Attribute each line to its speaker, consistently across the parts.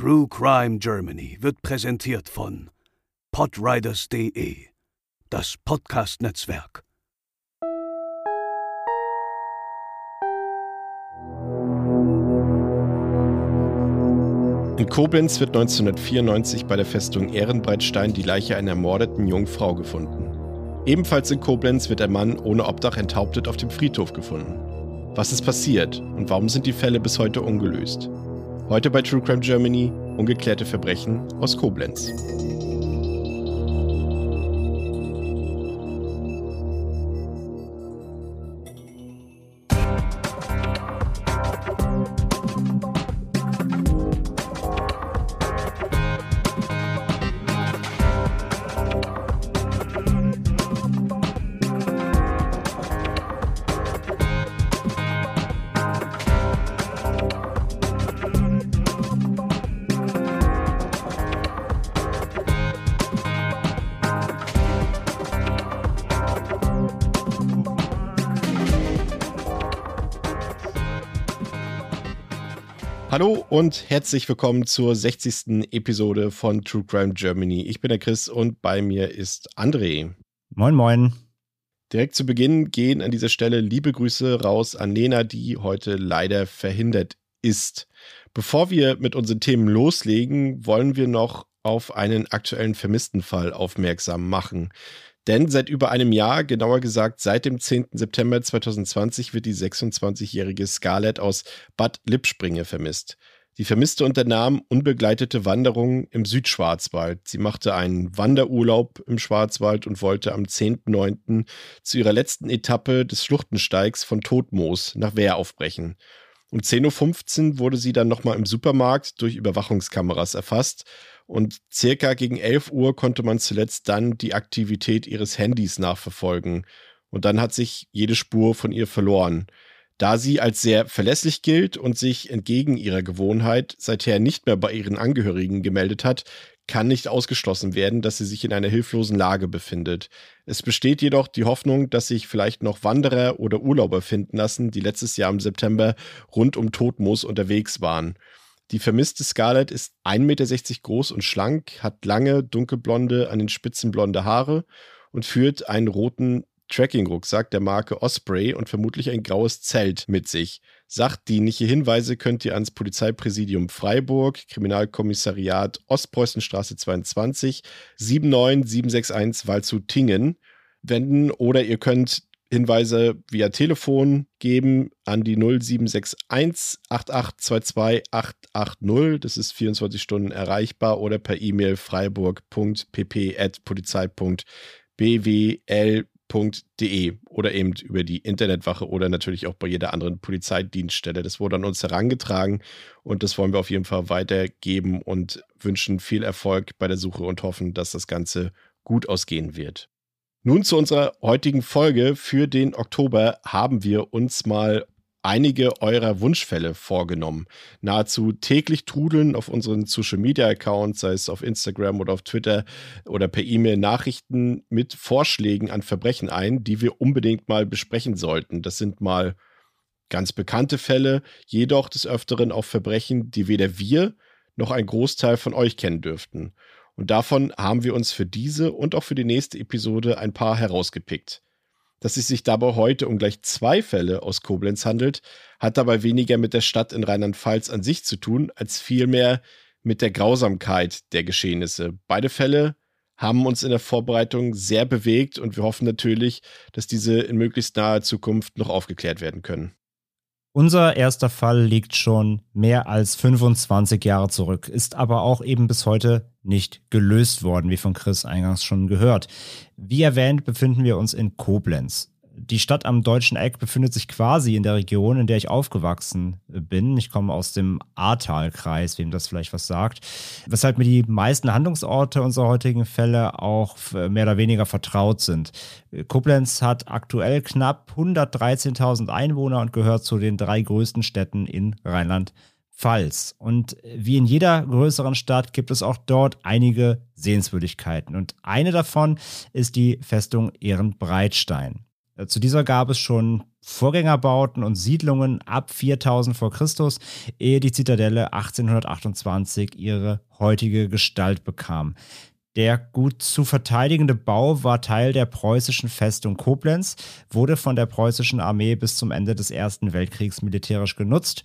Speaker 1: True Crime Germany wird präsentiert von podriders.de, das Podcast-Netzwerk.
Speaker 2: In Koblenz wird 1994 bei der Festung Ehrenbreitstein die Leiche einer ermordeten jungen Frau gefunden. Ebenfalls in Koblenz wird ein Mann ohne Obdach enthauptet auf dem Friedhof gefunden. Was ist passiert und warum sind die Fälle bis heute ungelöst? Heute bei True Crime Germany ungeklärte Verbrechen aus Koblenz. Hallo und herzlich willkommen zur 60. Episode von True Crime Germany. Ich bin der Chris und bei mir ist André.
Speaker 3: Moin, moin.
Speaker 2: Direkt zu Beginn gehen an dieser Stelle liebe Grüße raus an Lena, die heute leider verhindert ist. Bevor wir mit unseren Themen loslegen, wollen wir noch auf einen aktuellen Vermisstenfall aufmerksam machen. Denn seit über einem Jahr, genauer gesagt seit dem 10. September 2020, wird die 26-jährige Scarlett aus Bad Lippspringe vermisst. Die Vermisste unternahm unbegleitete Wanderungen im Südschwarzwald. Sie machte einen Wanderurlaub im Schwarzwald und wollte am 10.9. zu ihrer letzten Etappe des Schluchtensteigs von Todmoos nach Wehr aufbrechen. Um 10.15 Uhr wurde sie dann nochmal im Supermarkt durch Überwachungskameras erfasst und circa gegen 11 Uhr konnte man zuletzt dann die Aktivität ihres Handys nachverfolgen. Und dann hat sich jede Spur von ihr verloren. Da sie als sehr verlässlich gilt und sich entgegen ihrer Gewohnheit seither nicht mehr bei ihren Angehörigen gemeldet hat, kann nicht ausgeschlossen werden, dass sie sich in einer hilflosen Lage befindet. Es besteht jedoch die Hoffnung, dass sich vielleicht noch Wanderer oder Urlauber finden lassen, die letztes Jahr im September rund um Todmoos unterwegs waren. Die vermisste Scarlett ist 1,60 Meter groß und schlank, hat lange, dunkelblonde, an den Spitzen blonde Haare und führt einen roten Tracking-Rucksack der Marke Osprey und vermutlich ein graues Zelt mit sich. Sachdienliche Hinweise könnt ihr ans Polizeipräsidium Freiburg, Kriminalkommissariat Ostpreußenstraße 22, 79761 Waldshut-Tingen wenden oder ihr könnt Hinweise via Telefon geben an die 0761 8822 880. Das ist 24 Stunden erreichbar oder per E-Mail freiburg.pp.polizei.bwl.de oder eben über die Internetwache oder natürlich auch bei jeder anderen Polizeidienststelle. Das wurde an uns herangetragen und das wollen wir auf jeden Fall weitergeben und wünschen viel Erfolg bei der Suche und hoffen, dass das Ganze gut ausgehen wird. Nun zu unserer heutigen Folge. Für den Oktober haben wir uns mal einige eurer Wunschfälle vorgenommen. Nahezu täglich trudeln auf unseren Social Media Accounts, sei es auf Instagram oder auf Twitter oder per E-Mail Nachrichten mit Vorschlägen an Verbrechen ein, die wir unbedingt mal besprechen sollten. Das sind mal ganz bekannte Fälle, jedoch des Öfteren auch Verbrechen, die weder wir noch ein Großteil von euch kennen dürften. Und davon haben wir uns für diese und auch für die nächste Episode ein paar herausgepickt. Dass es sich dabei heute um gleich zwei Fälle aus Koblenz handelt, hat dabei weniger mit der Stadt in Rheinland-Pfalz an sich zu tun, als vielmehr mit der Grausamkeit der Geschehnisse. Beide Fälle haben uns in der Vorbereitung sehr bewegt und wir hoffen natürlich, dass diese in möglichst naher Zukunft noch aufgeklärt werden können.
Speaker 3: Unser erster Fall liegt schon mehr als 25 Jahre zurück, ist aber auch eben bis heute nicht gelöst worden, wie von Chris eingangs schon gehört. Wie erwähnt, befinden wir uns in Koblenz die Stadt am Deutschen Eck befindet sich quasi in der Region, in der ich aufgewachsen bin. Ich komme aus dem Ahrtal-Kreis, wem das vielleicht was sagt. Weshalb mir die meisten Handlungsorte unserer heutigen Fälle auch mehr oder weniger vertraut sind. Koblenz hat aktuell knapp 113.000 Einwohner und gehört zu den drei größten Städten in Rheinland. Pfalz. Und wie in jeder größeren Stadt gibt es auch dort einige Sehenswürdigkeiten. Und eine davon ist die Festung Ehrenbreitstein. Äh, zu dieser gab es schon Vorgängerbauten und Siedlungen ab 4000 vor Christus, ehe die Zitadelle 1828 ihre heutige Gestalt bekam. Der gut zu verteidigende Bau war Teil der preußischen Festung Koblenz, wurde von der preußischen Armee bis zum Ende des Ersten Weltkriegs militärisch genutzt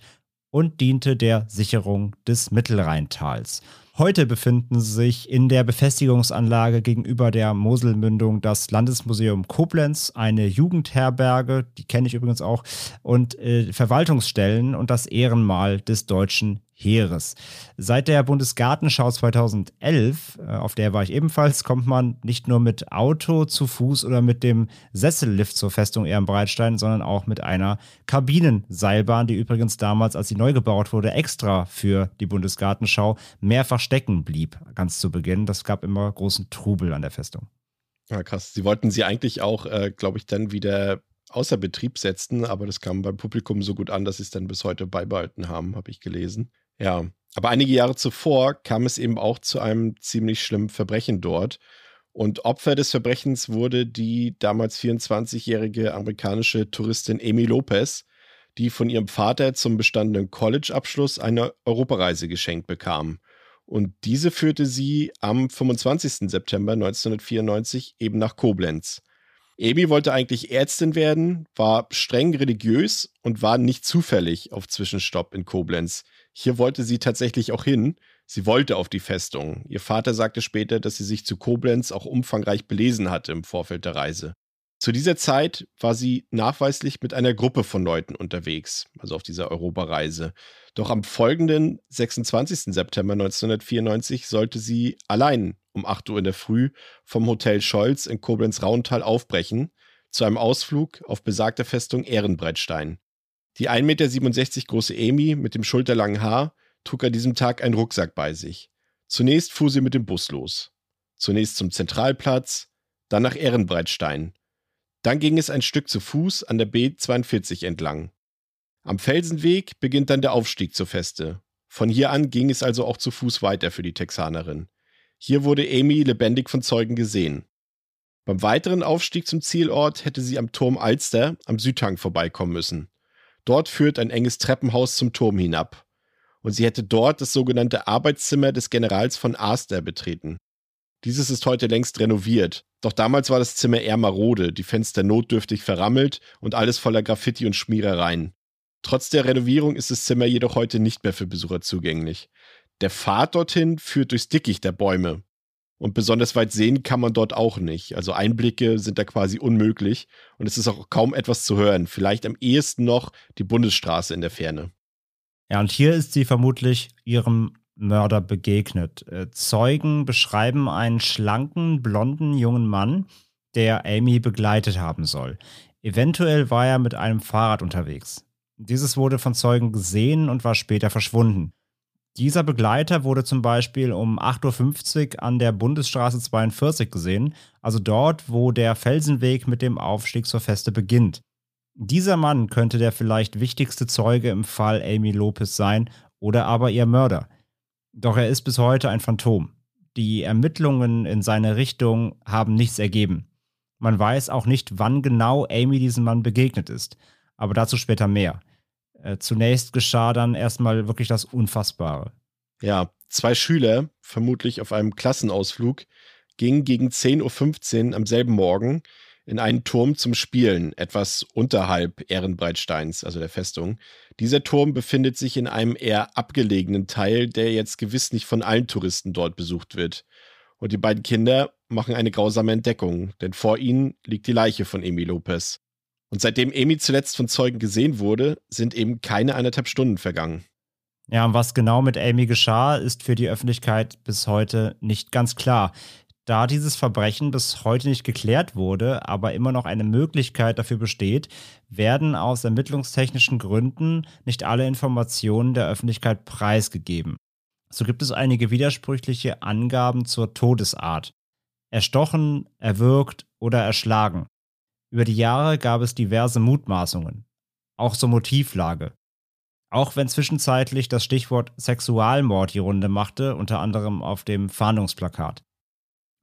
Speaker 3: und diente der Sicherung des Mittelrheintals. Heute befinden sich in der Befestigungsanlage gegenüber der Moselmündung das Landesmuseum Koblenz, eine Jugendherberge, die kenne ich übrigens auch, und äh, Verwaltungsstellen und das Ehrenmal des deutschen Heeres. Seit der Bundesgartenschau 2011, äh, auf der war ich ebenfalls, kommt man nicht nur mit Auto zu Fuß oder mit dem Sessellift zur Festung Ehrenbreitstein, sondern auch mit einer Kabinenseilbahn, die übrigens damals, als sie neu gebaut wurde, extra für die Bundesgartenschau mehrfach stecken blieb, ganz zu Beginn. Das gab immer großen Trubel an der Festung.
Speaker 2: Ja, krass. Sie wollten sie eigentlich auch, äh, glaube ich, dann wieder außer Betrieb setzten, aber das kam beim Publikum so gut an, dass sie es dann bis heute beibehalten haben, habe ich gelesen. Ja, aber einige Jahre zuvor kam es eben auch zu einem ziemlich schlimmen Verbrechen dort. Und Opfer des Verbrechens wurde die damals 24-jährige amerikanische Touristin Amy Lopez, die von ihrem Vater zum bestandenen College-Abschluss eine Europareise geschenkt bekam. Und diese führte sie am 25. September 1994 eben nach Koblenz. Amy wollte eigentlich Ärztin werden, war streng religiös und war nicht zufällig auf Zwischenstopp in Koblenz. Hier wollte sie tatsächlich auch hin. Sie wollte auf die Festung. Ihr Vater sagte später, dass sie sich zu Koblenz auch umfangreich belesen hatte im Vorfeld der Reise. Zu dieser Zeit war sie nachweislich mit einer Gruppe von Leuten unterwegs, also auf dieser Europareise. Doch am folgenden 26. September 1994 sollte sie allein um 8 Uhr in der Früh vom Hotel Scholz in Koblenz-Rauental aufbrechen zu einem Ausflug auf besagter Festung Ehrenbreitstein. Die 1,67 Meter große Amy mit dem schulterlangen Haar trug an diesem Tag einen Rucksack bei sich. Zunächst fuhr sie mit dem Bus los. Zunächst zum Zentralplatz, dann nach Ehrenbreitstein. Dann ging es ein Stück zu Fuß an der B42 entlang. Am Felsenweg beginnt dann der Aufstieg zur Feste. Von hier an ging es also auch zu Fuß weiter für die Texanerin. Hier wurde Amy lebendig von Zeugen gesehen. Beim weiteren Aufstieg zum Zielort hätte sie am Turm Alster am Südhang vorbeikommen müssen. Dort führt ein enges Treppenhaus zum Turm hinab. Und sie hätte dort das sogenannte Arbeitszimmer des Generals von Aster betreten. Dieses ist heute längst renoviert. Doch damals war das Zimmer eher marode, die Fenster notdürftig verrammelt und alles voller Graffiti und Schmierereien. Trotz der Renovierung ist das Zimmer jedoch heute nicht mehr für Besucher zugänglich. Der Pfad dorthin führt durchs Dickicht der Bäume und besonders weit sehen kann man dort auch nicht. Also Einblicke sind da quasi unmöglich und es ist auch kaum etwas zu hören. Vielleicht am ehesten noch die Bundesstraße in der Ferne.
Speaker 3: Ja, und hier ist sie vermutlich ihrem Mörder begegnet. Äh, Zeugen beschreiben einen schlanken, blonden jungen Mann, der Amy begleitet haben soll. Eventuell war er mit einem Fahrrad unterwegs. Dieses wurde von Zeugen gesehen und war später verschwunden. Dieser Begleiter wurde zum Beispiel um 8.50 Uhr an der Bundesstraße 42 gesehen, also dort, wo der Felsenweg mit dem Aufstieg zur Feste beginnt. Dieser Mann könnte der vielleicht wichtigste Zeuge im Fall Amy Lopez sein oder aber ihr Mörder. Doch er ist bis heute ein Phantom. Die Ermittlungen in seine Richtung haben nichts ergeben. Man weiß auch nicht, wann genau Amy diesem Mann begegnet ist, aber dazu später mehr. Äh, zunächst geschah dann erstmal wirklich das Unfassbare.
Speaker 2: Ja, zwei Schüler, vermutlich auf einem Klassenausflug, gingen gegen 10.15 Uhr am selben Morgen in einen Turm zum Spielen, etwas unterhalb Ehrenbreitsteins, also der Festung. Dieser Turm befindet sich in einem eher abgelegenen Teil, der jetzt gewiss nicht von allen Touristen dort besucht wird. Und die beiden Kinder machen eine grausame Entdeckung, denn vor ihnen liegt die Leiche von Emi Lopez. Und seitdem Amy zuletzt von Zeugen gesehen wurde, sind eben keine anderthalb Stunden vergangen.
Speaker 3: Ja, und was genau mit Amy geschah, ist für die Öffentlichkeit bis heute nicht ganz klar. Da dieses Verbrechen bis heute nicht geklärt wurde, aber immer noch eine Möglichkeit dafür besteht, werden aus ermittlungstechnischen Gründen nicht alle Informationen der Öffentlichkeit preisgegeben. So gibt es einige widersprüchliche Angaben zur Todesart. Erstochen, erwürgt oder erschlagen. Über die Jahre gab es diverse Mutmaßungen, auch zur Motivlage. Auch wenn zwischenzeitlich das Stichwort Sexualmord die Runde machte, unter anderem auf dem Fahndungsplakat.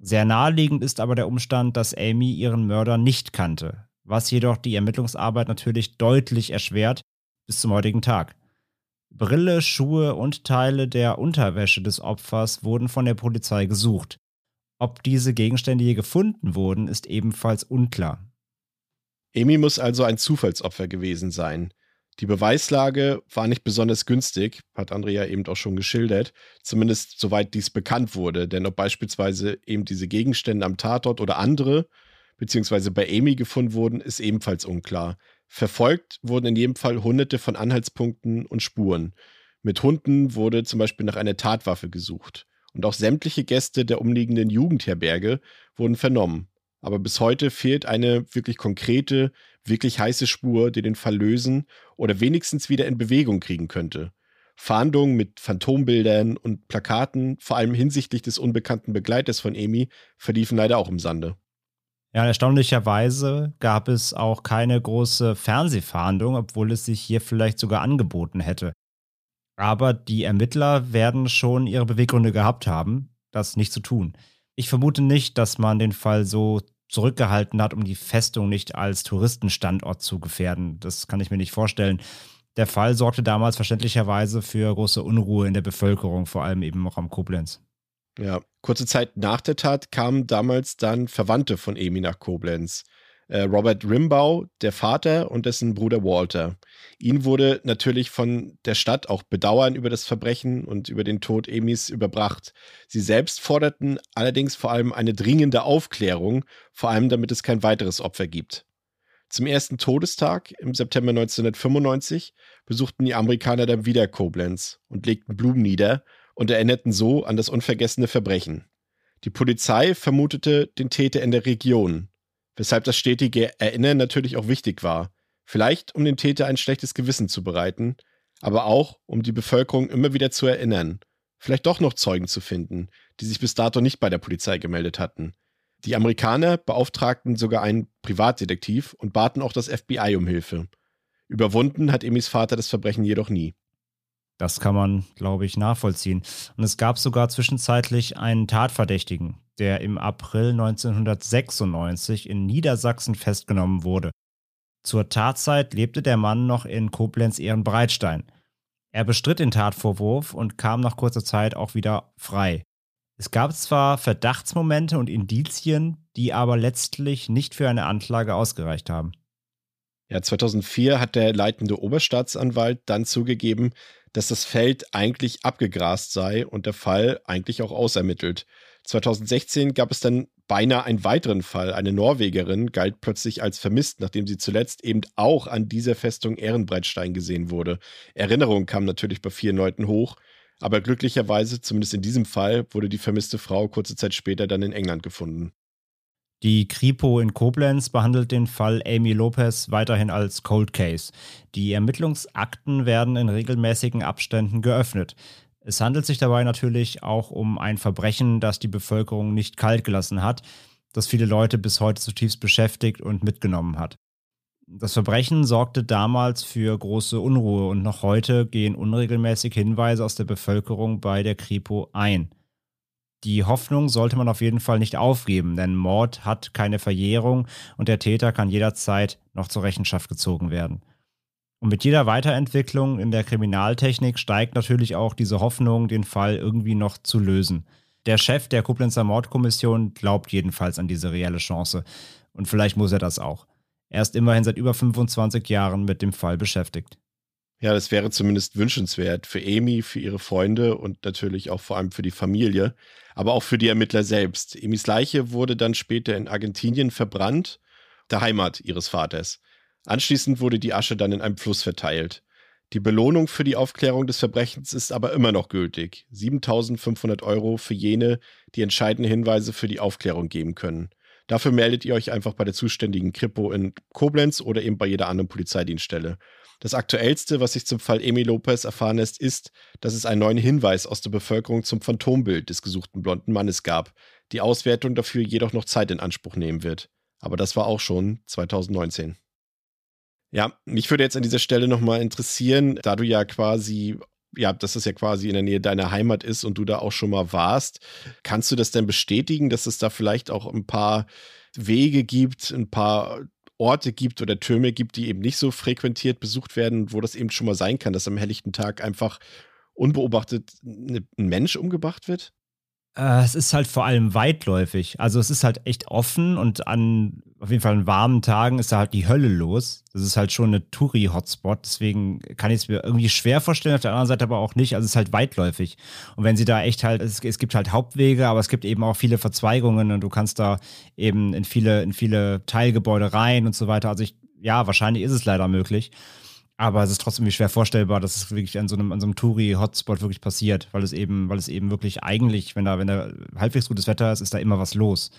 Speaker 3: Sehr naheliegend ist aber der Umstand, dass Amy ihren Mörder nicht kannte. was jedoch die Ermittlungsarbeit natürlich deutlich erschwert bis zum heutigen Tag. Brille, Schuhe und Teile der Unterwäsche des Opfers wurden von der Polizei gesucht. Ob diese Gegenstände je gefunden wurden, ist ebenfalls unklar.
Speaker 2: Amy muss also ein Zufallsopfer gewesen sein. Die Beweislage war nicht besonders günstig, hat Andrea eben auch schon geschildert, zumindest soweit dies bekannt wurde, denn ob beispielsweise eben diese Gegenstände am Tatort oder andere, beziehungsweise bei Amy gefunden wurden, ist ebenfalls unklar. Verfolgt wurden in jedem Fall hunderte von Anhaltspunkten und Spuren. Mit Hunden wurde zum Beispiel nach einer Tatwaffe gesucht. Und auch sämtliche Gäste der umliegenden Jugendherberge wurden vernommen. Aber bis heute fehlt eine wirklich konkrete, wirklich heiße Spur, die den Fall lösen oder wenigstens wieder in Bewegung kriegen könnte. Fahndungen mit Phantombildern und Plakaten, vor allem hinsichtlich des unbekannten Begleiters von Amy, verliefen leider auch im Sande.
Speaker 3: Ja, erstaunlicherweise gab es auch keine große Fernsehfahndung, obwohl es sich hier vielleicht sogar angeboten hätte. Aber die Ermittler werden schon ihre Beweggründe gehabt haben, das nicht zu tun. Ich vermute nicht, dass man den Fall so zurückgehalten hat, um die Festung nicht als Touristenstandort zu gefährden. Das kann ich mir nicht vorstellen. Der Fall sorgte damals verständlicherweise für große Unruhe in der Bevölkerung, vor allem eben auch am Koblenz.
Speaker 2: Ja, kurze Zeit nach der Tat kamen damals dann Verwandte von Emi nach Koblenz. Äh, Robert Rimbau, der Vater und dessen Bruder Walter. Ihn wurde natürlich von der Stadt auch Bedauern über das Verbrechen und über den Tod Emis überbracht. Sie selbst forderten allerdings vor allem eine dringende Aufklärung, vor allem damit es kein weiteres Opfer gibt. Zum ersten Todestag im September 1995 besuchten die Amerikaner dann wieder Koblenz und legten Blumen nieder und erinnerten so an das unvergessene Verbrechen. Die Polizei vermutete den Täter in der Region, weshalb das stetige Erinnern natürlich auch wichtig war. Vielleicht, um dem Täter ein schlechtes Gewissen zu bereiten, aber auch, um die Bevölkerung immer wieder zu erinnern, vielleicht doch noch Zeugen zu finden, die sich bis dato nicht bei der Polizei gemeldet hatten. Die Amerikaner beauftragten sogar einen Privatdetektiv und baten auch das FBI um Hilfe. Überwunden hat Emis Vater das Verbrechen jedoch nie.
Speaker 3: Das kann man, glaube ich, nachvollziehen. Und es gab sogar zwischenzeitlich einen Tatverdächtigen, der im April 1996 in Niedersachsen festgenommen wurde. Zur Tatzeit lebte der Mann noch in Koblenz-Ehrenbreitstein. Er bestritt den Tatvorwurf und kam nach kurzer Zeit auch wieder frei. Es gab zwar Verdachtsmomente und Indizien, die aber letztlich nicht für eine Anklage ausgereicht haben.
Speaker 2: Ja, 2004 hat der leitende Oberstaatsanwalt dann zugegeben, dass das Feld eigentlich abgegrast sei und der Fall eigentlich auch ausermittelt. 2016 gab es dann beinahe einen weiteren Fall. Eine Norwegerin galt plötzlich als vermisst, nachdem sie zuletzt eben auch an dieser Festung Ehrenbreitstein gesehen wurde. Erinnerungen kamen natürlich bei vielen Leuten hoch, aber glücklicherweise, zumindest in diesem Fall, wurde die vermisste Frau kurze Zeit später dann in England gefunden.
Speaker 3: Die Kripo in Koblenz behandelt den Fall Amy Lopez weiterhin als Cold Case. Die Ermittlungsakten werden in regelmäßigen Abständen geöffnet. Es handelt sich dabei natürlich auch um ein Verbrechen, das die Bevölkerung nicht kalt gelassen hat, das viele Leute bis heute zutiefst beschäftigt und mitgenommen hat. Das Verbrechen sorgte damals für große Unruhe und noch heute gehen unregelmäßig Hinweise aus der Bevölkerung bei der Kripo ein die Hoffnung sollte man auf jeden Fall nicht aufgeben, denn Mord hat keine Verjährung und der Täter kann jederzeit noch zur Rechenschaft gezogen werden. Und mit jeder Weiterentwicklung in der Kriminaltechnik steigt natürlich auch diese Hoffnung, den Fall irgendwie noch zu lösen. Der Chef der Koblenzer Mordkommission glaubt jedenfalls an diese reelle Chance. Und vielleicht muss er das auch. Er ist immerhin seit über 25 Jahren mit dem Fall beschäftigt.
Speaker 2: Ja, das wäre zumindest wünschenswert für Amy, für ihre Freunde und natürlich auch vor allem für die Familie, aber auch für die Ermittler selbst. Amys Leiche wurde dann später in Argentinien verbrannt, der Heimat ihres Vaters. Anschließend wurde die Asche dann in einem Fluss verteilt. Die Belohnung für die Aufklärung des Verbrechens ist aber immer noch gültig. 7500 Euro für jene, die entscheidende Hinweise für die Aufklärung geben können. Dafür meldet ihr euch einfach bei der zuständigen Kripo in Koblenz oder eben bei jeder anderen Polizeidienststelle. Das aktuellste, was sich zum Fall Emi Lopez erfahren lässt, ist, dass es einen neuen Hinweis aus der Bevölkerung zum Phantombild des gesuchten blonden Mannes gab. Die Auswertung dafür jedoch noch Zeit in Anspruch nehmen wird. Aber das war auch schon 2019. Ja, mich würde jetzt an dieser Stelle nochmal interessieren, da du ja quasi, ja, dass das ja quasi in der Nähe deiner Heimat ist und du da auch schon mal warst, kannst du das denn bestätigen, dass es da vielleicht auch ein paar Wege gibt, ein paar Orte gibt oder Türme gibt, die eben nicht so frequentiert besucht werden, wo das eben schon mal sein kann, dass am helllichten Tag einfach unbeobachtet ein Mensch umgebracht wird?
Speaker 3: Äh, es ist halt vor allem weitläufig. Also es ist halt echt offen und an auf jeden Fall an warmen Tagen ist da halt die Hölle los. Das ist halt schon eine Touri-Hotspot. Deswegen kann ich es mir irgendwie schwer vorstellen, auf der anderen Seite aber auch nicht. Also es ist halt weitläufig. Und wenn sie da echt halt, es, es gibt halt Hauptwege, aber es gibt eben auch viele Verzweigungen und du kannst da eben in viele, in viele Teilgebäude rein und so weiter. Also ich, ja, wahrscheinlich ist es leider möglich. Aber es ist trotzdem schwer vorstellbar, dass es wirklich an so einem, an so einem Touri-Hotspot wirklich passiert, weil es eben, weil es eben wirklich eigentlich, wenn da, wenn da halbwegs gutes Wetter ist, ist da immer was los.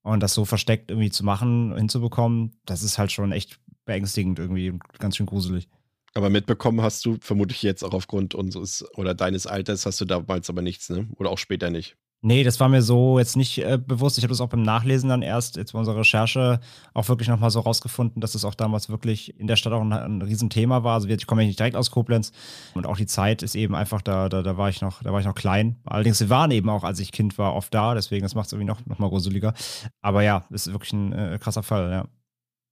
Speaker 3: Und das so versteckt irgendwie zu machen, hinzubekommen, das ist halt schon echt beängstigend irgendwie, ganz schön gruselig.
Speaker 2: Aber mitbekommen hast du vermutlich jetzt auch aufgrund unseres oder deines Alters hast du damals aber nichts, ne? Oder auch später nicht.
Speaker 3: Nee, das war mir so jetzt nicht äh, bewusst. Ich habe das auch beim Nachlesen dann erst jetzt bei unserer Recherche auch wirklich nochmal so rausgefunden, dass es auch damals wirklich in der Stadt auch ein, ein Riesenthema war. Also ich komme ja nicht direkt aus Koblenz und auch die Zeit ist eben einfach da, da, da war ich noch, da war ich noch klein. Allerdings, wir waren eben auch, als ich Kind war, oft da, deswegen das macht es irgendwie noch, noch mal gruseliger. Aber ja, ist wirklich ein äh, krasser Fall, ja.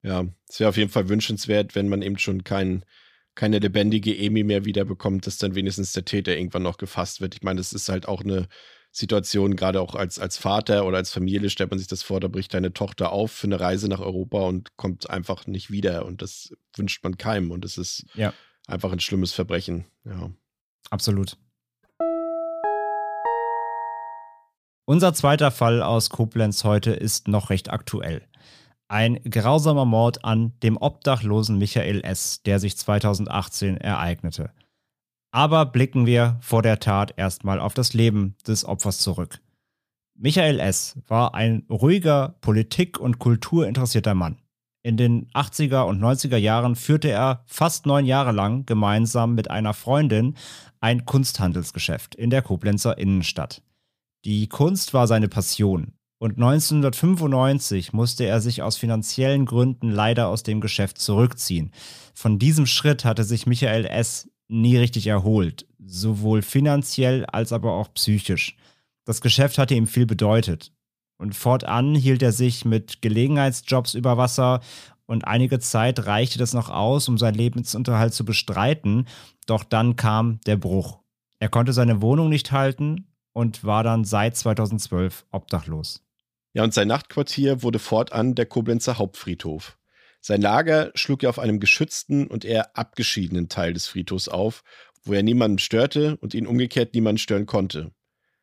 Speaker 2: Ja, es wäre auf jeden Fall wünschenswert, wenn man eben schon kein, keine lebendige Emi mehr wiederbekommt, dass dann wenigstens der Täter irgendwann noch gefasst wird. Ich meine, es ist halt auch eine Situation, gerade auch als, als Vater oder als Familie, stellt man sich das vor, da bricht deine Tochter auf für eine Reise nach Europa und kommt einfach nicht wieder. Und das wünscht man keinem. Und es ist ja. einfach ein schlimmes Verbrechen. Ja.
Speaker 3: Absolut. Unser zweiter Fall aus Koblenz heute ist noch recht aktuell. Ein grausamer Mord an dem obdachlosen Michael S., der sich 2018 ereignete. Aber blicken wir vor der Tat erstmal auf das Leben des Opfers zurück. Michael S. war ein ruhiger, politik- und kulturinteressierter Mann. In den 80er und 90er Jahren führte er fast neun Jahre lang gemeinsam mit einer Freundin ein Kunsthandelsgeschäft in der Koblenzer Innenstadt. Die Kunst war seine Passion und 1995 musste er sich aus finanziellen Gründen leider aus dem Geschäft zurückziehen. Von diesem Schritt hatte sich Michael S nie richtig erholt, sowohl finanziell als aber auch psychisch. Das Geschäft hatte ihm viel bedeutet. Und fortan hielt er sich mit Gelegenheitsjobs über Wasser und einige Zeit reichte das noch aus, um seinen Lebensunterhalt zu bestreiten, doch dann kam der Bruch. Er konnte seine Wohnung nicht halten und war dann seit 2012 obdachlos.
Speaker 2: Ja, und sein Nachtquartier wurde fortan der Koblenzer Hauptfriedhof. Sein Lager schlug er auf einem geschützten und eher abgeschiedenen Teil des Friedhofs auf, wo er niemanden störte und ihn umgekehrt niemanden stören konnte.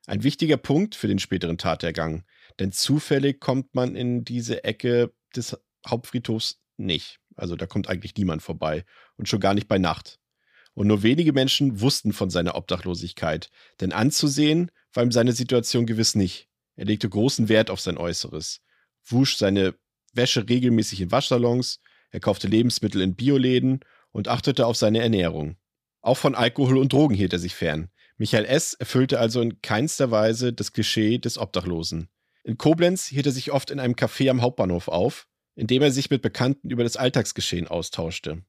Speaker 2: Ein wichtiger Punkt für den späteren Tatergang, denn zufällig kommt man in diese Ecke des Hauptfriedhofs nicht. Also da kommt eigentlich niemand vorbei und schon gar nicht bei Nacht. Und nur wenige Menschen wussten von seiner Obdachlosigkeit, denn anzusehen war ihm seine Situation gewiss nicht. Er legte großen Wert auf sein Äußeres, wusch seine Wäsche regelmäßig in Waschsalons, er kaufte Lebensmittel in Bioläden und achtete auf seine Ernährung. Auch von Alkohol und Drogen hielt er sich fern. Michael S. erfüllte also in keinster Weise das Klischee des Obdachlosen. In Koblenz hielt er sich oft in einem Café am Hauptbahnhof auf, in dem er sich mit Bekannten über das Alltagsgeschehen austauschte.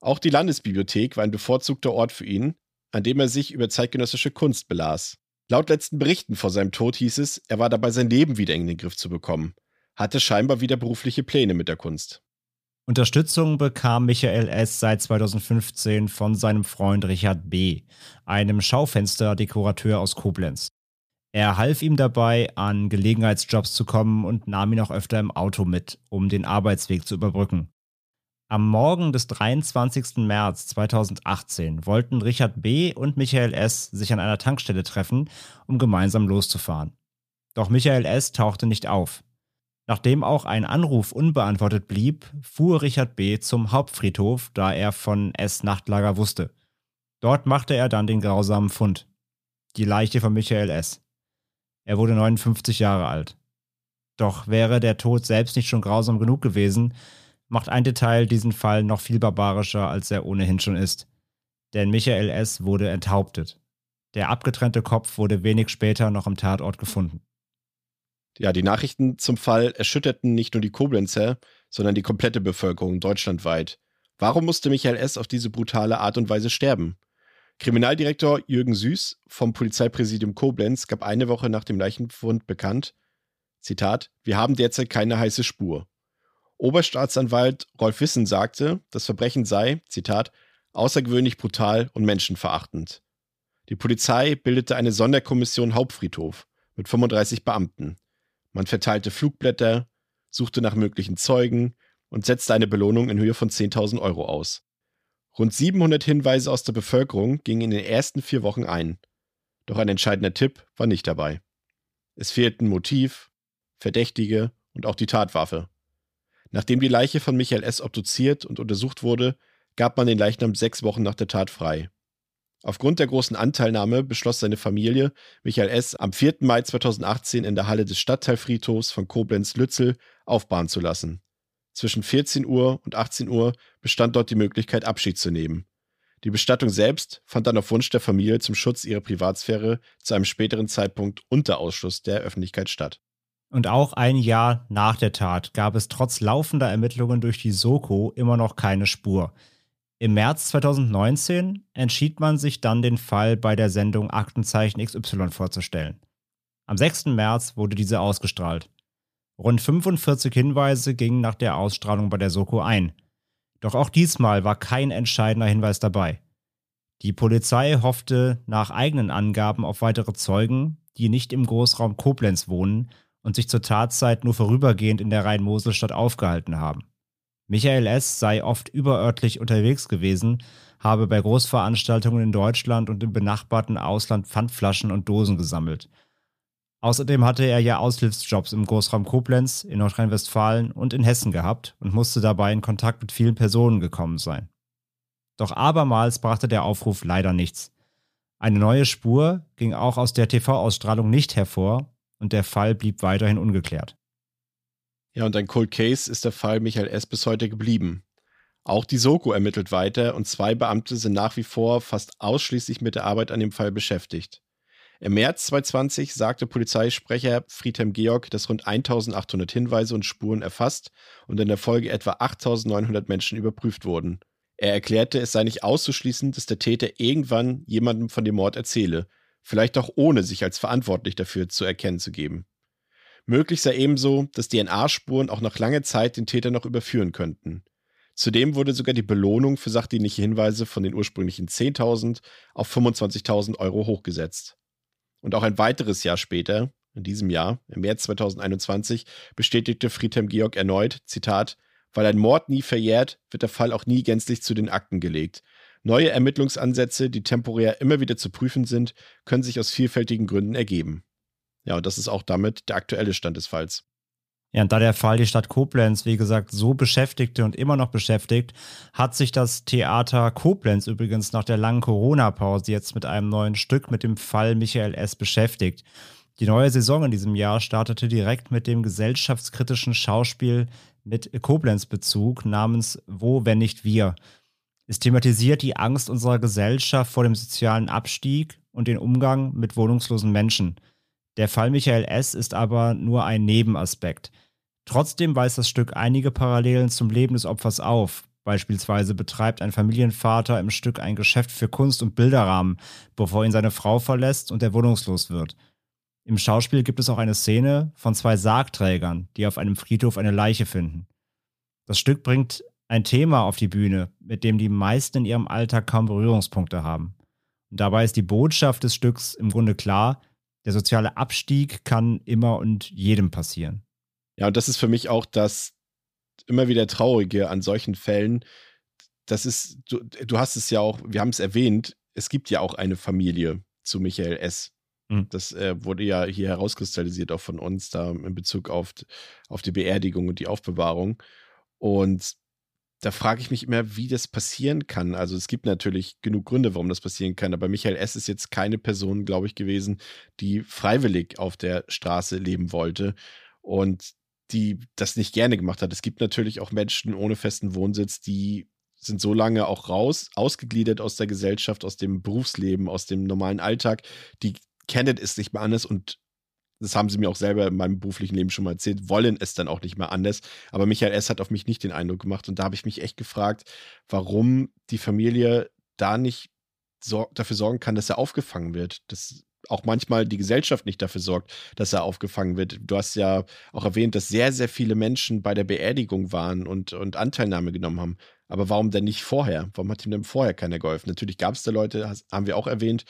Speaker 2: Auch die Landesbibliothek war ein bevorzugter Ort für ihn, an dem er sich über zeitgenössische Kunst belas. Laut letzten Berichten vor seinem Tod hieß es, er war dabei, sein Leben wieder in den Griff zu bekommen hatte scheinbar wieder berufliche Pläne mit der Kunst.
Speaker 3: Unterstützung bekam Michael S. seit 2015 von seinem Freund Richard B., einem Schaufensterdekorateur aus Koblenz. Er half ihm dabei, an Gelegenheitsjobs zu kommen und nahm ihn auch öfter im Auto mit, um den Arbeitsweg zu überbrücken. Am Morgen des 23. März 2018 wollten Richard B. und Michael S. sich an einer Tankstelle treffen, um gemeinsam loszufahren. Doch Michael S. tauchte nicht auf. Nachdem auch ein Anruf unbeantwortet blieb, fuhr Richard B. zum Hauptfriedhof, da er von S. Nachtlager wusste. Dort machte er dann den grausamen Fund. Die Leiche von Michael S. Er wurde 59 Jahre alt. Doch wäre der Tod selbst nicht schon grausam genug gewesen, macht ein Detail diesen Fall noch viel barbarischer, als er ohnehin schon ist. Denn Michael S. wurde enthauptet. Der abgetrennte Kopf wurde wenig später noch am Tatort gefunden.
Speaker 2: Ja, die Nachrichten zum Fall erschütterten nicht nur die Koblenzer, sondern die komplette Bevölkerung deutschlandweit. Warum musste Michael S. auf diese brutale Art und Weise sterben? Kriminaldirektor Jürgen Süß vom Polizeipräsidium Koblenz gab eine Woche nach dem Leichenfund bekannt, Zitat, wir haben derzeit keine heiße Spur. Oberstaatsanwalt Rolf Wissen sagte, das Verbrechen sei, Zitat, außergewöhnlich brutal und menschenverachtend. Die Polizei bildete eine Sonderkommission Hauptfriedhof mit 35 Beamten. Man verteilte Flugblätter, suchte nach möglichen Zeugen und setzte eine Belohnung in Höhe von 10.000 Euro aus. Rund 700 Hinweise aus der Bevölkerung gingen in den ersten vier Wochen ein. Doch ein entscheidender Tipp war nicht dabei. Es fehlten Motiv, Verdächtige und auch die Tatwaffe. Nachdem die Leiche von Michael S. obduziert und untersucht wurde, gab man den Leichnam sechs Wochen nach der Tat frei. Aufgrund der großen Anteilnahme beschloss seine Familie, Michael S. am 4. Mai 2018 in der Halle des Stadtteilfriedhofs von Koblenz-Lützel aufbahren zu lassen. Zwischen 14 Uhr und 18 Uhr bestand dort die Möglichkeit, Abschied zu nehmen. Die Bestattung selbst fand dann auf Wunsch der Familie zum Schutz ihrer Privatsphäre zu einem späteren Zeitpunkt unter Ausschluss der Öffentlichkeit statt.
Speaker 3: Und auch ein Jahr nach der Tat gab es trotz laufender Ermittlungen durch die Soko immer noch keine Spur. Im März 2019 entschied man sich dann, den Fall bei der Sendung Aktenzeichen XY vorzustellen. Am 6. März wurde diese ausgestrahlt. Rund 45 Hinweise gingen nach der Ausstrahlung bei der Soko ein. Doch auch diesmal war kein entscheidender Hinweis dabei. Die Polizei hoffte nach eigenen Angaben auf weitere Zeugen, die nicht im Großraum Koblenz wohnen und sich zur Tatzeit nur vorübergehend in der Rhein-Mosel-Stadt aufgehalten haben. Michael S. sei oft überörtlich unterwegs gewesen, habe bei Großveranstaltungen in Deutschland und im benachbarten Ausland Pfandflaschen und Dosen gesammelt. Außerdem hatte er ja Aushilfsjobs im Großraum Koblenz, in Nordrhein-Westfalen und in Hessen gehabt und musste dabei in Kontakt mit vielen Personen gekommen sein. Doch abermals brachte der Aufruf leider nichts. Eine neue Spur ging auch aus der TV-Ausstrahlung nicht hervor und der Fall blieb weiterhin ungeklärt.
Speaker 2: Ja, und ein Cold Case ist der Fall Michael S. bis heute geblieben. Auch die Soko ermittelt weiter und zwei Beamte sind nach wie vor fast ausschließlich mit der Arbeit an dem Fall beschäftigt. Im März 2020 sagte Polizeisprecher Friedhelm Georg, dass rund 1800 Hinweise und Spuren erfasst und in der Folge etwa 8900 Menschen überprüft wurden. Er erklärte, es sei nicht auszuschließen, dass der Täter irgendwann jemandem von dem Mord erzähle, vielleicht auch ohne sich als verantwortlich dafür zu erkennen zu geben. Möglich sei ebenso, dass DNA-Spuren auch nach langer Zeit den Täter noch überführen könnten. Zudem wurde sogar die Belohnung für sachdienliche Hinweise von den ursprünglichen 10.000 auf 25.000 Euro hochgesetzt. Und auch ein weiteres Jahr später, in diesem Jahr, im März 2021, bestätigte Friedhelm Georg erneut, Zitat, weil ein Mord nie verjährt, wird der Fall auch nie gänzlich zu den Akten gelegt. Neue Ermittlungsansätze, die temporär immer wieder zu prüfen sind, können sich aus vielfältigen Gründen ergeben. Ja, und das ist auch damit der aktuelle Stand des Falls.
Speaker 3: Ja, und da der Fall die Stadt Koblenz, wie gesagt, so beschäftigte und immer noch beschäftigt, hat sich das Theater Koblenz übrigens nach der langen Corona-Pause jetzt mit einem neuen Stück mit dem Fall Michael S. beschäftigt. Die neue Saison in diesem Jahr startete direkt mit dem gesellschaftskritischen Schauspiel mit Koblenz-Bezug namens Wo, wenn nicht wir. Es thematisiert die Angst unserer Gesellschaft vor dem sozialen Abstieg und den Umgang mit wohnungslosen Menschen. Der Fall Michael S. ist aber nur ein Nebenaspekt. Trotzdem weist das Stück einige Parallelen zum Leben des Opfers auf. Beispielsweise betreibt ein Familienvater im Stück ein Geschäft für Kunst und Bilderrahmen, bevor ihn seine Frau verlässt und er wohnungslos wird. Im Schauspiel gibt es auch eine Szene von zwei Sargträgern, die auf einem Friedhof eine Leiche finden. Das Stück bringt ein Thema auf die Bühne, mit dem die meisten in ihrem Alltag kaum Berührungspunkte haben. Und dabei ist die Botschaft des Stücks im Grunde klar, der soziale Abstieg kann immer und jedem passieren.
Speaker 2: Ja, und das ist für mich auch das immer wieder Traurige an solchen Fällen. Das ist, du, du hast es ja auch, wir haben es erwähnt, es gibt ja auch eine Familie zu Michael S. Mhm. Das äh, wurde ja hier herauskristallisiert, auch von uns, da in Bezug auf, auf die Beerdigung und die Aufbewahrung. Und da frage ich mich immer, wie das passieren kann. Also es gibt natürlich genug Gründe, warum das passieren kann, aber Michael S. ist jetzt keine Person, glaube ich, gewesen, die freiwillig auf der Straße leben wollte und die das nicht gerne gemacht hat. Es gibt natürlich auch Menschen ohne festen Wohnsitz, die sind so lange auch raus, ausgegliedert aus der Gesellschaft, aus dem Berufsleben, aus dem normalen Alltag, die kennen es nicht mehr anders und das haben sie mir auch selber in meinem beruflichen Leben schon mal erzählt, wollen es dann auch nicht mehr anders. Aber Michael S. hat auf mich nicht den Eindruck gemacht. Und da habe ich mich echt gefragt, warum die Familie da nicht sor dafür sorgen kann, dass er aufgefangen wird. Das auch manchmal die Gesellschaft nicht dafür sorgt, dass er aufgefangen wird. Du hast ja auch erwähnt, dass sehr, sehr viele Menschen bei der Beerdigung waren und, und Anteilnahme genommen haben. Aber warum denn nicht vorher? Warum hat ihm denn vorher keiner geholfen? Natürlich gab es da Leute, haben wir auch erwähnt,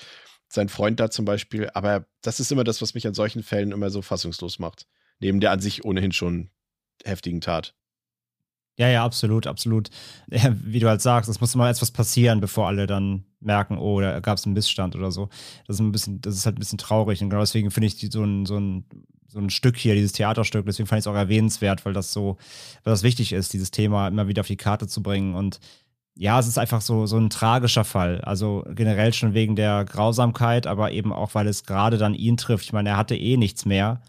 Speaker 2: sein Freund da zum Beispiel. Aber das ist immer das, was mich an solchen Fällen immer so fassungslos macht. Neben der an sich ohnehin schon heftigen Tat.
Speaker 3: Ja, ja, absolut, absolut. Wie du halt sagst, es muss immer etwas passieren, bevor alle dann merken, oh, da gab es einen Missstand oder so. Das ist ein bisschen, das ist halt ein bisschen traurig. Und genau deswegen finde ich die, so, ein, so, ein, so ein Stück hier, dieses Theaterstück, deswegen fand ich es auch erwähnenswert, weil das so, weil das wichtig ist, dieses Thema immer wieder auf die Karte zu bringen. Und ja, es ist einfach so, so ein tragischer Fall. Also generell schon wegen der Grausamkeit, aber eben auch, weil es gerade dann ihn trifft. Ich meine, er hatte eh nichts mehr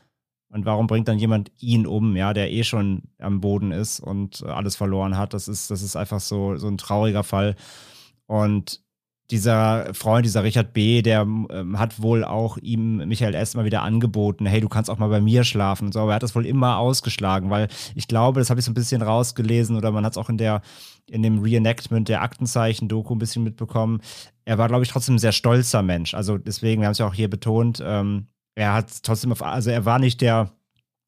Speaker 3: und warum bringt dann jemand ihn um, ja, der eh schon am Boden ist und alles verloren hat? Das ist, das ist einfach so, so ein trauriger Fall. Und dieser Freund, dieser Richard B., der ähm, hat wohl auch ihm Michael S. mal wieder angeboten, hey, du kannst auch mal bei mir schlafen und so, aber er hat das wohl immer ausgeschlagen, weil ich glaube, das habe ich so ein bisschen rausgelesen oder man hat es auch in der, in dem Reenactment der Aktenzeichen-Doku ein bisschen mitbekommen. Er war, glaube ich, trotzdem ein sehr stolzer Mensch. Also deswegen, wir haben es ja auch hier betont, ähm, er hat trotzdem auf, also er war nicht der,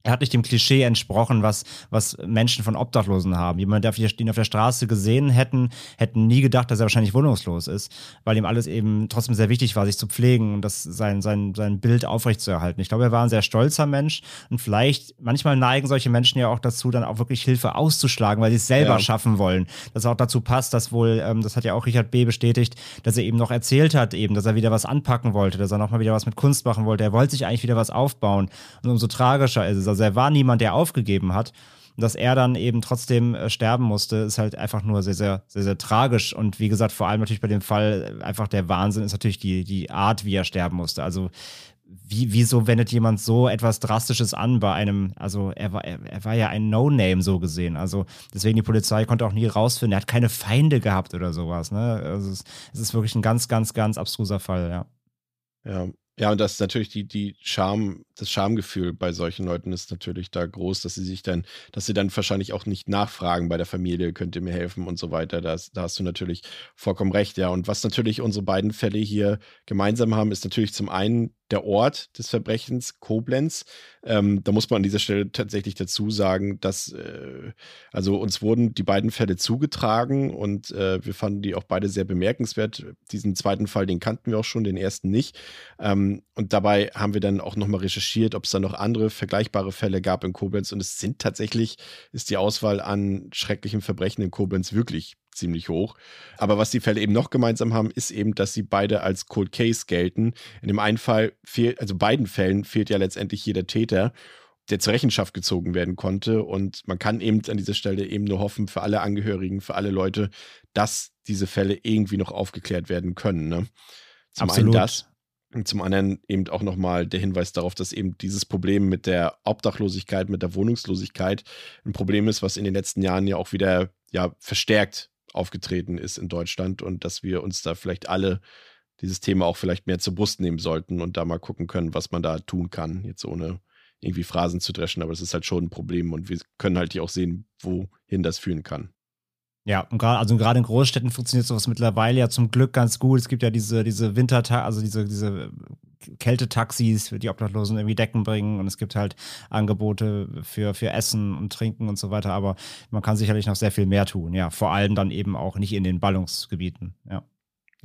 Speaker 3: er hat nicht dem Klischee entsprochen, was, was Menschen von Obdachlosen haben. Jemand, der ihn auf der Straße gesehen hätten, hätten nie gedacht, dass er wahrscheinlich wohnungslos ist, weil ihm alles eben trotzdem sehr wichtig war, sich zu pflegen und das sein, sein, sein Bild aufrechtzuerhalten. Ich glaube, er war ein sehr stolzer Mensch und vielleicht, manchmal neigen solche Menschen ja auch dazu, dann auch wirklich Hilfe auszuschlagen, weil sie es selber ja. schaffen wollen. Das auch dazu passt, dass wohl, ähm, das hat ja auch Richard B. bestätigt, dass er eben noch erzählt hat, eben, dass er wieder was anpacken wollte, dass er nochmal wieder was mit Kunst machen wollte. Er wollte sich eigentlich wieder was aufbauen. Und umso tragischer ist es also er war niemand, der aufgegeben hat. Dass er dann eben trotzdem äh, sterben musste, ist halt einfach nur sehr, sehr, sehr, sehr tragisch. Und wie gesagt, vor allem natürlich bei dem Fall äh, einfach der Wahnsinn ist natürlich die, die Art, wie er sterben musste. Also wie, wieso wendet jemand so etwas Drastisches an bei einem, also er war, er, er war ja ein No-Name so gesehen. Also deswegen die Polizei konnte auch nie rausfinden, er hat keine Feinde gehabt oder sowas. Ne? Also es, es ist wirklich ein ganz, ganz, ganz abstruser Fall, ja.
Speaker 2: Ja, ja, und das ist natürlich die, die Scham, das Schamgefühl bei solchen Leuten ist natürlich da groß, dass sie sich dann, dass sie dann wahrscheinlich auch nicht nachfragen bei der Familie, könnt ihr mir helfen und so weiter. Das, da hast du natürlich vollkommen recht, ja. Und was natürlich unsere beiden Fälle hier gemeinsam haben, ist natürlich zum einen der Ort des Verbrechens, Koblenz. Ähm, da muss man an dieser Stelle tatsächlich dazu sagen, dass äh, also uns wurden die beiden Fälle zugetragen und äh, wir fanden die auch beide sehr bemerkenswert. Diesen zweiten Fall, den kannten wir auch schon, den ersten nicht. Ähm, und dabei haben wir dann auch nochmal recherchiert, ob es da noch andere vergleichbare Fälle gab in Koblenz. Und es sind tatsächlich, ist die Auswahl an schrecklichen Verbrechen in Koblenz wirklich ziemlich hoch. Aber was die Fälle eben noch gemeinsam haben, ist eben, dass sie beide als Cold Case gelten. In dem einen Fall fehlt, also beiden Fällen fehlt ja letztendlich jeder Täter, der zur Rechenschaft gezogen werden konnte. Und man kann eben an dieser Stelle eben nur hoffen für alle Angehörigen, für alle Leute, dass diese Fälle irgendwie noch aufgeklärt werden können. Ne? Zum Absolut. einen das. Und zum anderen eben auch nochmal der Hinweis darauf, dass eben dieses Problem mit der Obdachlosigkeit, mit der Wohnungslosigkeit ein Problem ist, was in den letzten Jahren ja auch wieder ja, verstärkt aufgetreten ist in Deutschland und dass wir uns da vielleicht alle dieses Thema auch vielleicht mehr zur Brust nehmen sollten und da mal gucken können, was man da tun kann, jetzt ohne irgendwie Phrasen zu dreschen, aber es ist halt schon ein Problem und wir können halt hier auch sehen, wohin das führen kann.
Speaker 3: Ja, und gerade, also gerade in Großstädten funktioniert sowas mittlerweile ja zum Glück ganz gut. Es gibt ja diese, diese Winter, also diese, diese Kältetaxis, für die Obdachlosen irgendwie Decken bringen und es gibt halt Angebote für, für Essen und Trinken und so weiter, aber man kann sicherlich noch sehr viel mehr tun, ja. Vor allem dann eben auch nicht in den Ballungsgebieten, ja.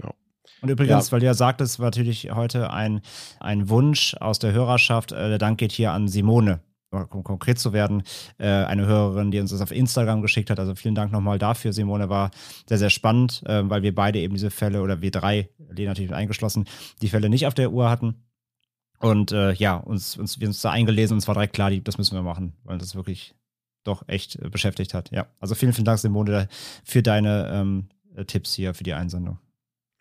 Speaker 3: ja. Und übrigens, ja. weil du ja sagtest, war natürlich heute ein, ein Wunsch aus der Hörerschaft. Äh, der Dank geht hier an Simone um konkret zu werden, äh, eine Hörerin, die uns das auf Instagram geschickt hat. Also vielen Dank nochmal dafür, Simone. War sehr, sehr spannend, äh, weil wir beide eben diese Fälle, oder wir drei, Lena natürlich eingeschlossen, die Fälle nicht auf der Uhr hatten. Und äh, ja, uns, uns, wir uns da eingelesen und es war direkt klar, das müssen wir machen, weil das wirklich doch echt äh, beschäftigt hat. Ja, also vielen, vielen Dank, Simone, für deine ähm, Tipps hier für die Einsendung.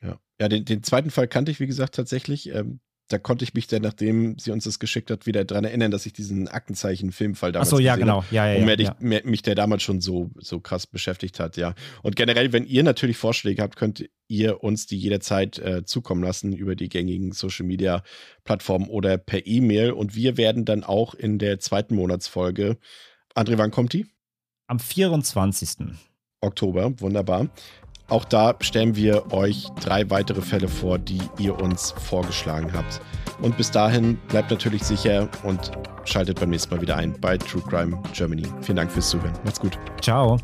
Speaker 2: Ja, ja den, den zweiten Fall kannte ich, wie gesagt, tatsächlich. Ähm, da konnte ich mich dann, nachdem sie uns das geschickt hat, wieder daran erinnern, dass ich diesen Aktenzeichen-Filmfall damals
Speaker 3: Ach so, ja, genau. Ja, ja,
Speaker 2: und mehr,
Speaker 3: ja.
Speaker 2: Mehr, mich der damals schon so, so krass beschäftigt hat, ja. Und generell, wenn ihr natürlich Vorschläge habt, könnt ihr uns die jederzeit äh, zukommen lassen über die gängigen Social-Media-Plattformen oder per E-Mail. Und wir werden dann auch in der zweiten Monatsfolge, André, wann kommt die?
Speaker 3: Am 24.
Speaker 2: Oktober, wunderbar. Auch da stellen wir euch drei weitere Fälle vor, die ihr uns vorgeschlagen habt. Und bis dahin bleibt natürlich sicher und schaltet beim nächsten Mal wieder ein bei True Crime Germany. Vielen Dank fürs Zuhören. Macht's gut.
Speaker 3: Ciao.